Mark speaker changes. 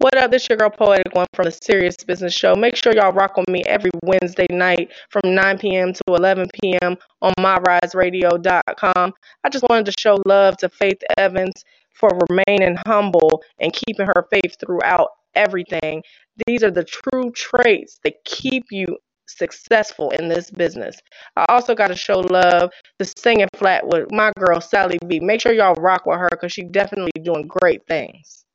Speaker 1: What up? This your girl Poetic One from the Serious Business Show. Make sure y'all rock with me every Wednesday night from 9 p.m. to 11 p.m. on myriseradio.com. I just wanted to show love to Faith Evans for remaining humble and keeping her faith throughout everything. These are the true traits that keep you successful in this business. I also got to show love to singing flat with my girl Sally B. Make sure y'all rock with her because she's definitely doing great things.